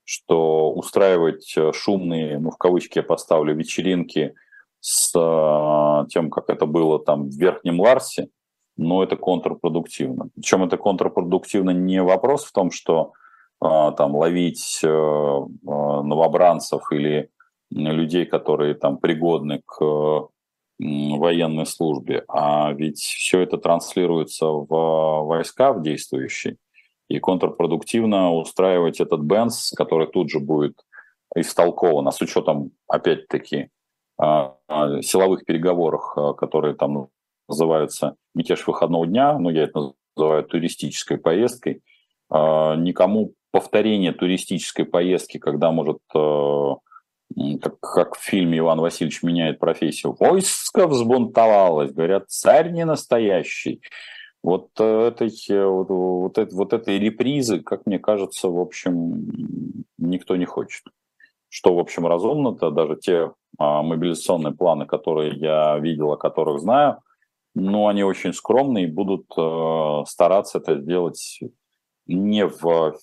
что устраивать шумные, ну, в кавычки я поставлю, вечеринки с а, тем, как это было там в Верхнем Ларсе, но это контрпродуктивно. Причем это контрпродуктивно не вопрос в том, что там ловить э, новобранцев или людей, которые там пригодны к военной службе, а ведь все это транслируется в войска в действующие, и контрпродуктивно устраивать этот бенз, который тут же будет истолкован, а с учетом, опять-таки, а, силовых переговорах, которые там называются мятеж выходного дня, ну, я это называю туристической поездкой, никому повторение туристической поездки, когда может, как, как в фильме Иван Васильевич меняет профессию, войско взбунтовалось, говорят, царь не настоящий. Вот э, этой, э, вот, вот, это, вот этой репризы, как мне кажется, в общем, никто не хочет. Что, в общем, разумно-то, даже те а, мобилизационные планы, которые я видел, о которых знаю, ну, они очень скромные и будут э, стараться это сделать не в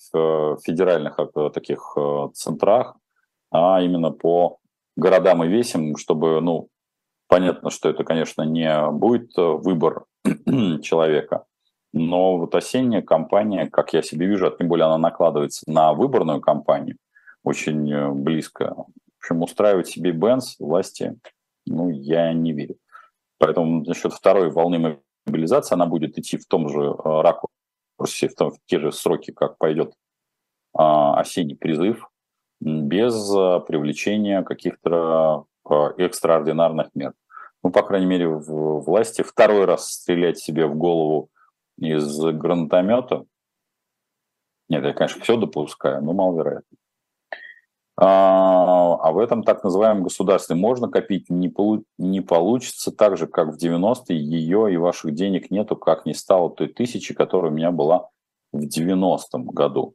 федеральных э, таких центрах, а именно по городам и весям, чтобы, ну, понятно, что это, конечно, не будет э, выбор <clears throat> человека, но вот осенняя кампания, как я себе вижу, а тем более она накладывается на выборную кампанию очень близко. В общем, устраивать себе Бенз власти, ну, я не верю. Поэтому насчет второй волны мобилизации она будет идти в том же ракурсе, в, том, в те же сроки, как пойдет а, осенний призыв, без а, привлечения каких-то а, экстраординарных мер. Ну, по крайней мере, в власти второй раз стрелять себе в голову из гранатомета. Нет, я, конечно, все допускаю, но маловероятно. А, а в этом так называемом государстве можно копить, не, полу- не получится так же, как в 90-е, ее и ваших денег нету, как не стало той тысячи, которая у меня была в 90-м году.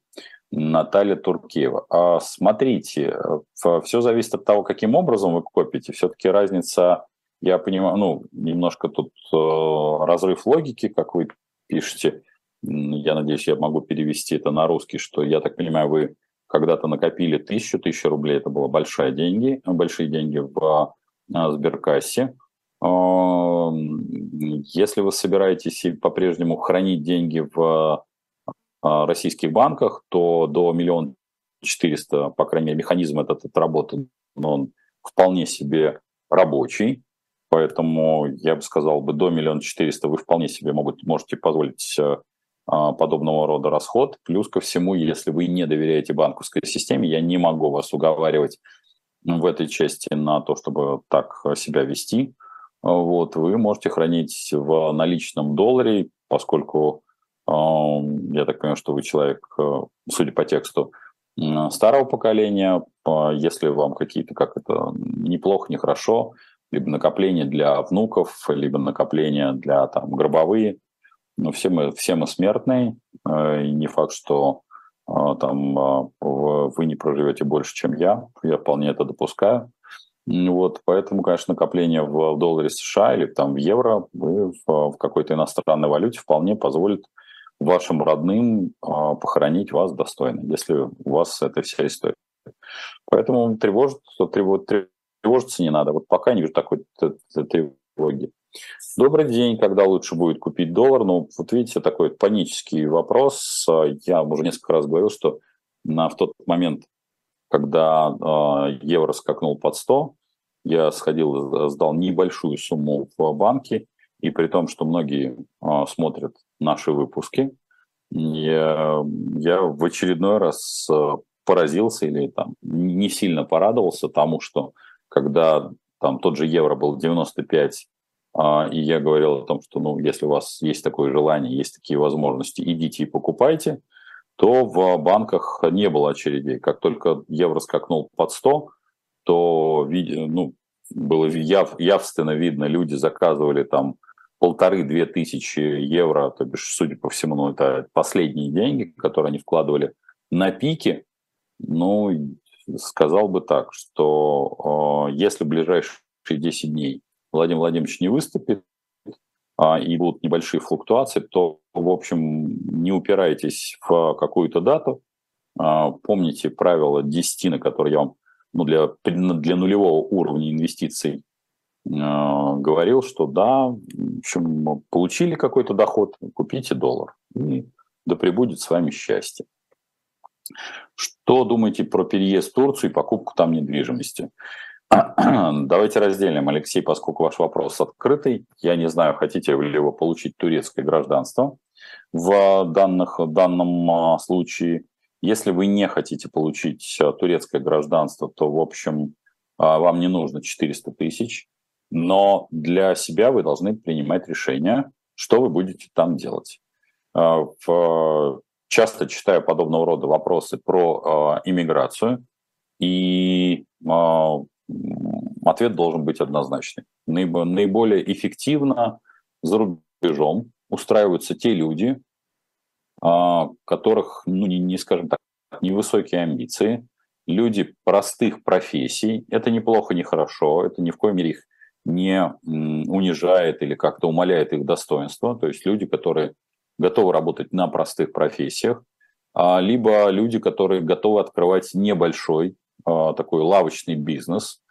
Наталья Туркеева. А смотрите, все зависит от того, каким образом вы копите. Все-таки разница, я понимаю, ну, немножко тут э, разрыв логики, как вы пишете. Я надеюсь, я могу перевести это на русский, что, я так понимаю, вы когда-то накопили тысячу, тысячу рублей, это было большие деньги, большие деньги в Сберкассе. Если вы собираетесь по-прежнему хранить деньги в российских банках, то до миллиона четыреста, по крайней мере, механизм этот отработан, но он вполне себе рабочий. Поэтому я бы сказал бы, до миллиона четыреста вы вполне себе могут, можете позволить э, а, подобного рода расход. Плюс ко всему, если вы не доверяете банковской системе, я не могу вас уговаривать в этой части на то, чтобы так себя вести. Вот, вы можете хранить в наличном долларе, поскольку я так понимаю, что вы человек, э, судя по тексту, старого поколения. Если вам какие-то, как это, неплохо, нехорошо, либо накопления для внуков, либо накопления для там, гробовые. Но все мы, все мы смертные, э, и не факт, что э, там э, вы не проживете больше, чем я. Я вполне это допускаю. Вот, поэтому, конечно, накопление в долларе США или там в евро вы в, в какой-то иностранной валюте вполне позволит вашим родным похоронить вас достойно, если у вас эта вся история. Поэтому тревожиться, тревожиться не надо. Вот пока не вижу такой тревоги. Добрый день, когда лучше будет купить доллар? Ну, вот видите, такой панический вопрос. Я уже несколько раз говорил, что на, в тот момент, когда э, евро скакнул под 100, я сходил, сдал небольшую сумму в банке, и при том, что многие э, смотрят наши выпуски, я, я в очередной раз поразился или там не сильно порадовался тому, что когда там тот же евро был 95, а, и я говорил о том, что ну, если у вас есть такое желание, есть такие возможности, идите и покупайте, то в банках не было очередей. Как только евро скакнул под 100, то ну, было яв, явственно видно, люди заказывали там полторы-две тысячи евро, то бишь, судя по всему, ну, это последние деньги, которые они вкладывали на пике. Ну, сказал бы так, что э, если в ближайшие 10 дней Владимир Владимирович не выступит, а, и будут небольшие флуктуации, то, в общем, не упирайтесь в какую-то дату. А, помните правило 10, на которое я вам ну, для, для нулевого уровня инвестиций говорил, что да, в общем, получили какой-то доход, купите доллар, и да пребудет с вами счастье. Что думаете про переезд в Турцию и покупку там недвижимости? <clears throat> Давайте разделим, Алексей, поскольку ваш вопрос открытый. Я не знаю, хотите ли вы получить турецкое гражданство в данных, данном а, случае. Если вы не хотите получить а, турецкое гражданство, то, в общем, а, вам не нужно 400 тысяч, но для себя вы должны принимать решение, что вы будете там делать. В часто читаю подобного рода вопросы про э, иммиграцию, и э, ответ должен быть однозначный. Наиболее эффективно за рубежом устраиваются те люди, которых, ну, не, не скажем так, невысокие амбиции, люди простых профессий. Это неплохо, не хорошо, это ни в коем мере их не унижает или как-то умаляет их достоинство. То есть люди, которые готовы работать на простых профессиях, а, либо люди, которые готовы открывать небольшой а, такой лавочный бизнес.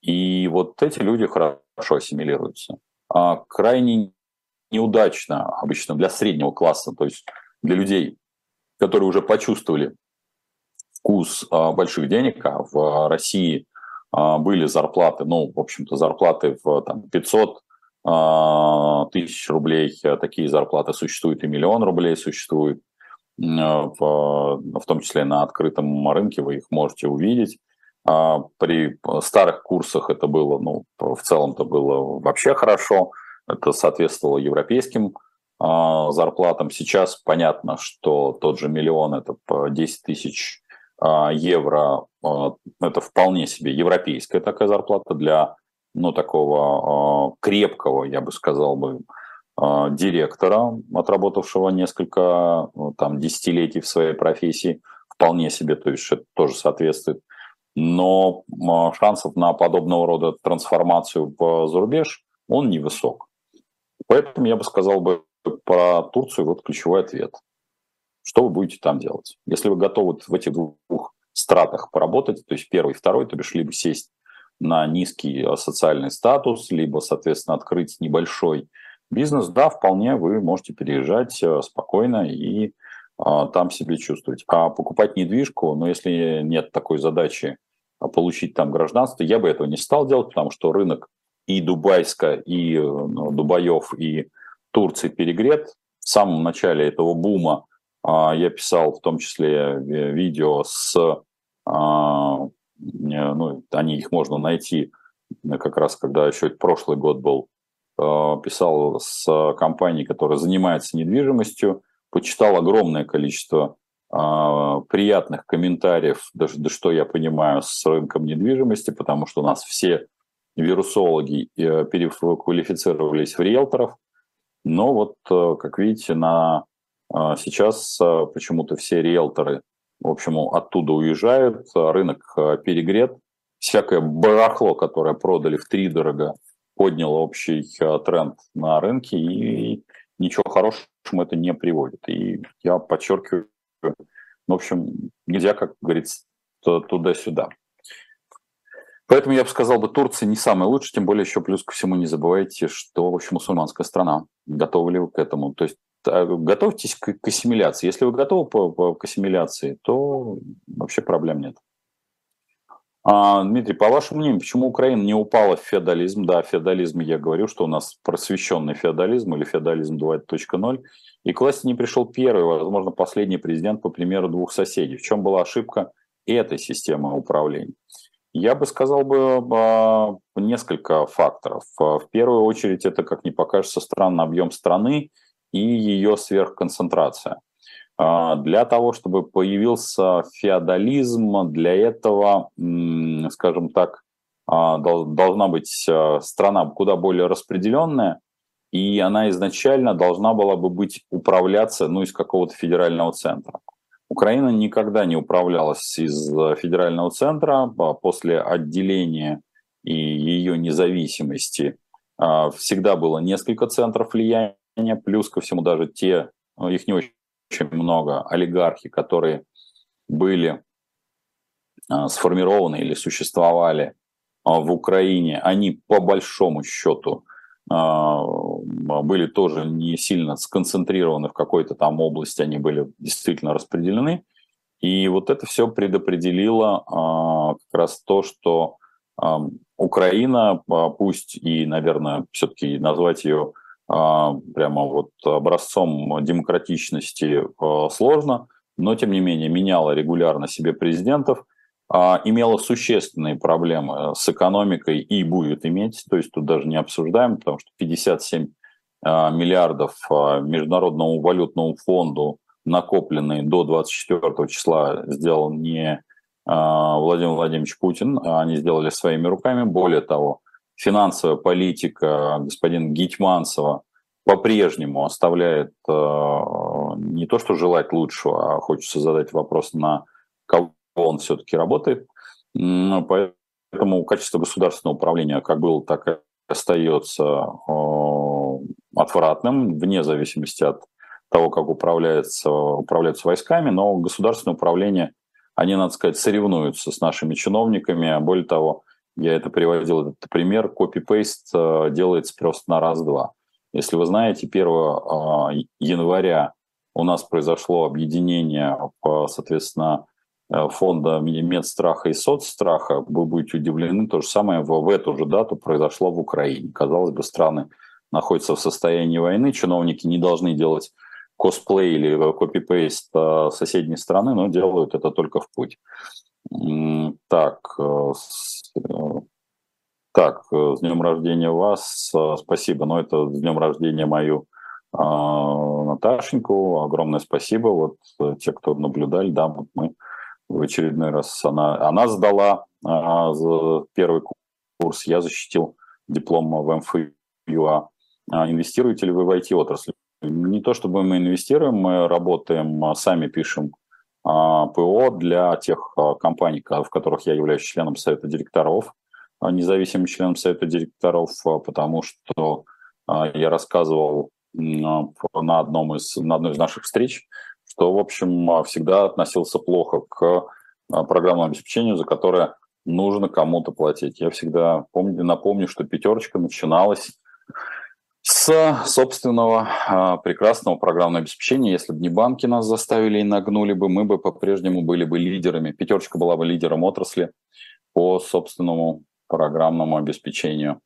И вот эти люди хорошо ассимилируются. А, крайне неудачно обычно для среднего класса, то есть для людей, которые уже почувствовали вкус больших денег, а в России были зарплаты, ну, в общем-то, зарплаты в там, 500 а, тысяч рублей такие зарплаты существуют, и миллион рублей существует. В, в том числе на открытом рынке вы их можете увидеть. А, при старых курсах это было, ну, в целом-то было вообще хорошо. Это соответствовало европейским а, зарплатам. Сейчас понятно, что тот же миллион – это 10 тысяч евро. Это вполне себе европейская такая зарплата для ну, такого э, крепкого, я бы сказал бы, директора, отработавшего несколько ну, там, десятилетий в своей профессии, вполне себе, то есть это тоже соответствует. Но шансов на подобного рода трансформацию в зарубеж, он невысок. Поэтому я бы сказал бы про Турцию вот ключевой ответ. Что вы будете там делать? Если вы готовы в этих двух стратах поработать, то есть первый и второй, то бишь либо сесть на низкий социальный статус, либо, соответственно, открыть небольшой бизнес, да, вполне вы можете переезжать спокойно и там себе чувствовать. А покупать недвижку, ну, если нет такой задачи получить там гражданство, я бы этого не стал делать, потому что рынок и Дубайска, и ну, Дубаев, и Турции перегрет. В самом начале этого бума а, я писал в том числе видео с, а, ну, они их можно найти как раз, когда еще прошлый год был, а, писал с компанией, которая занимается недвижимостью, почитал огромное количество приятных комментариев, даже да что я понимаю, с рынком недвижимости, потому что у нас все вирусологи э, переквалифицировались в риэлторов. Но вот, э, как видите, на э, сейчас почему-то все риэлторы, в общем, оттуда уезжают, рынок перегрет, всякое барахло, которое продали в три дорого, подняло общий тренд на рынке, и ничего хорошего это не приводит. И я подчеркиваю, в общем, нельзя, как говорится, туда-сюда. Поэтому я бы сказал, бы Турция не самая лучшая, тем более еще плюс ко всему не забывайте, что, в общем, мусульманская страна. Готовы ли вы к этому? То есть а, готовьтесь к, к ассимиляции. Если вы готовы по, по, к ассимиляции, то вообще проблем нет. А, Дмитрий, по вашему мнению, почему Украина не упала в феодализм? Да, феодализм, я говорю, что у нас просвещенный феодализм или феодализм 2.0. И к власти не пришел первый, возможно, последний президент, по примеру двух соседей. В чем была ошибка этой системы управления? Я бы сказал бы а, несколько факторов. А, в первую очередь это, как ни покажется, странный объем страны и ее сверхконцентрация. А, для того, чтобы появился феодализм, для этого, скажем так, должна быть страна куда более распределенная, и она изначально должна была бы быть управляться ну, из какого-то федерального центра. Украина никогда не управлялась из э, федерального центра а после отделения и ее независимости. А, всегда было несколько центров влияния, плюс ко всему даже те, ну, их не очень много, олигархи, которые были а, сформированы или существовали в Украине, они по большому счету а, были тоже не сильно сконцентрированы в какой-то там области, они были действительно распределены. И вот это все предопределило а, как раз то, что а, Украина, пусть и, наверное, все-таки назвать ее прямо вот образцом демократичности сложно, но тем не менее меняла регулярно себе президентов – а, имела существенные проблемы с экономикой и будет иметь, то есть тут даже не обсуждаем, потому что 57 а, миллиардов а, Международному валютному фонду, накопленные до 24 числа, сделал не Владимир Владимирович Путин, они сделали своими руками. Более того, финансовая политика господина Гитманцева по-прежнему оставляет не то, что желать лучшего, а хочется задать вопрос на кого он все-таки работает. Поэтому качество государственного управления как было, так и остается отвратным, вне зависимости от того, как управляется, управляются войсками, но государственное управление, они, надо сказать, соревнуются с нашими чиновниками. Более того, я это приводил, этот пример, копипейст э, делается просто на раз-два. Если вы знаете, 1 а, января у нас произошло объединение, соответственно, Э, фонда медстраха и соцстраха, вы будете удивлены, то же самое в, в эту же дату произошло в Украине. Казалось бы, страны находятся в состоянии войны, чиновники не должны делать косплей или копипейст э, соседней страны, но делают это только в путь. Так, э, так, с днем рождения вас, спасибо, но это с днем рождения мою Наташеньку, огромное спасибо, вот те, кто наблюдали, да, мы в очередной раз она, она сдала а, первый курс, я защитил диплом в МФЮА. А. а, инвестируете ли вы в IT-отрасль? Не то чтобы мы инвестируем, мы работаем, а, сами пишем а, ПО для тех а, компаний, в которых я являюсь членом совета директоров, независимым членом совета директоров, потому что я рассказывал на, одном из, на одной из наших встреч, что, в общем, всегда относился плохо к а, программному обеспечению, за которое нужно кому-то платить. Я всегда помню, напомню, что пятерочка начиналась с собственного а, прекрасного программного обеспечения. Если бы не банки нас заставили и нагнули бы, мы бы по-прежнему были бы лидерами. Пятерочка была бы лидером отрасли по собственному программному обеспечению.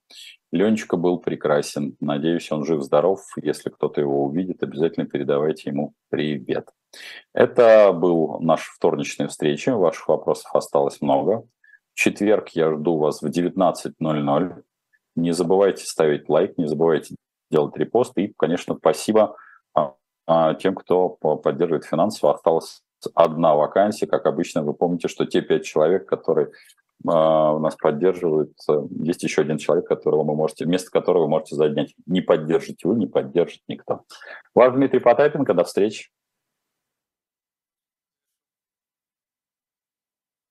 Ленечка был прекрасен. Надеюсь, он жив-здоров. Если кто-то его увидит, обязательно передавайте ему привет. Это был наш вторничная встреча. Ваших вопросов осталось много. В четверг я жду вас в 19.00. Не забывайте ставить лайк, не забывайте делать репост. И, конечно, спасибо а, а, тем, кто поддерживает финансово. Осталась одна вакансия. Как обычно, вы помните, что те пять человек, которые у нас поддерживают, есть еще один человек, которого вы можете, вместо которого вы можете занять. Не поддержите вы, не поддержит никто. Ваш Дмитрий Потапенко. До встречи.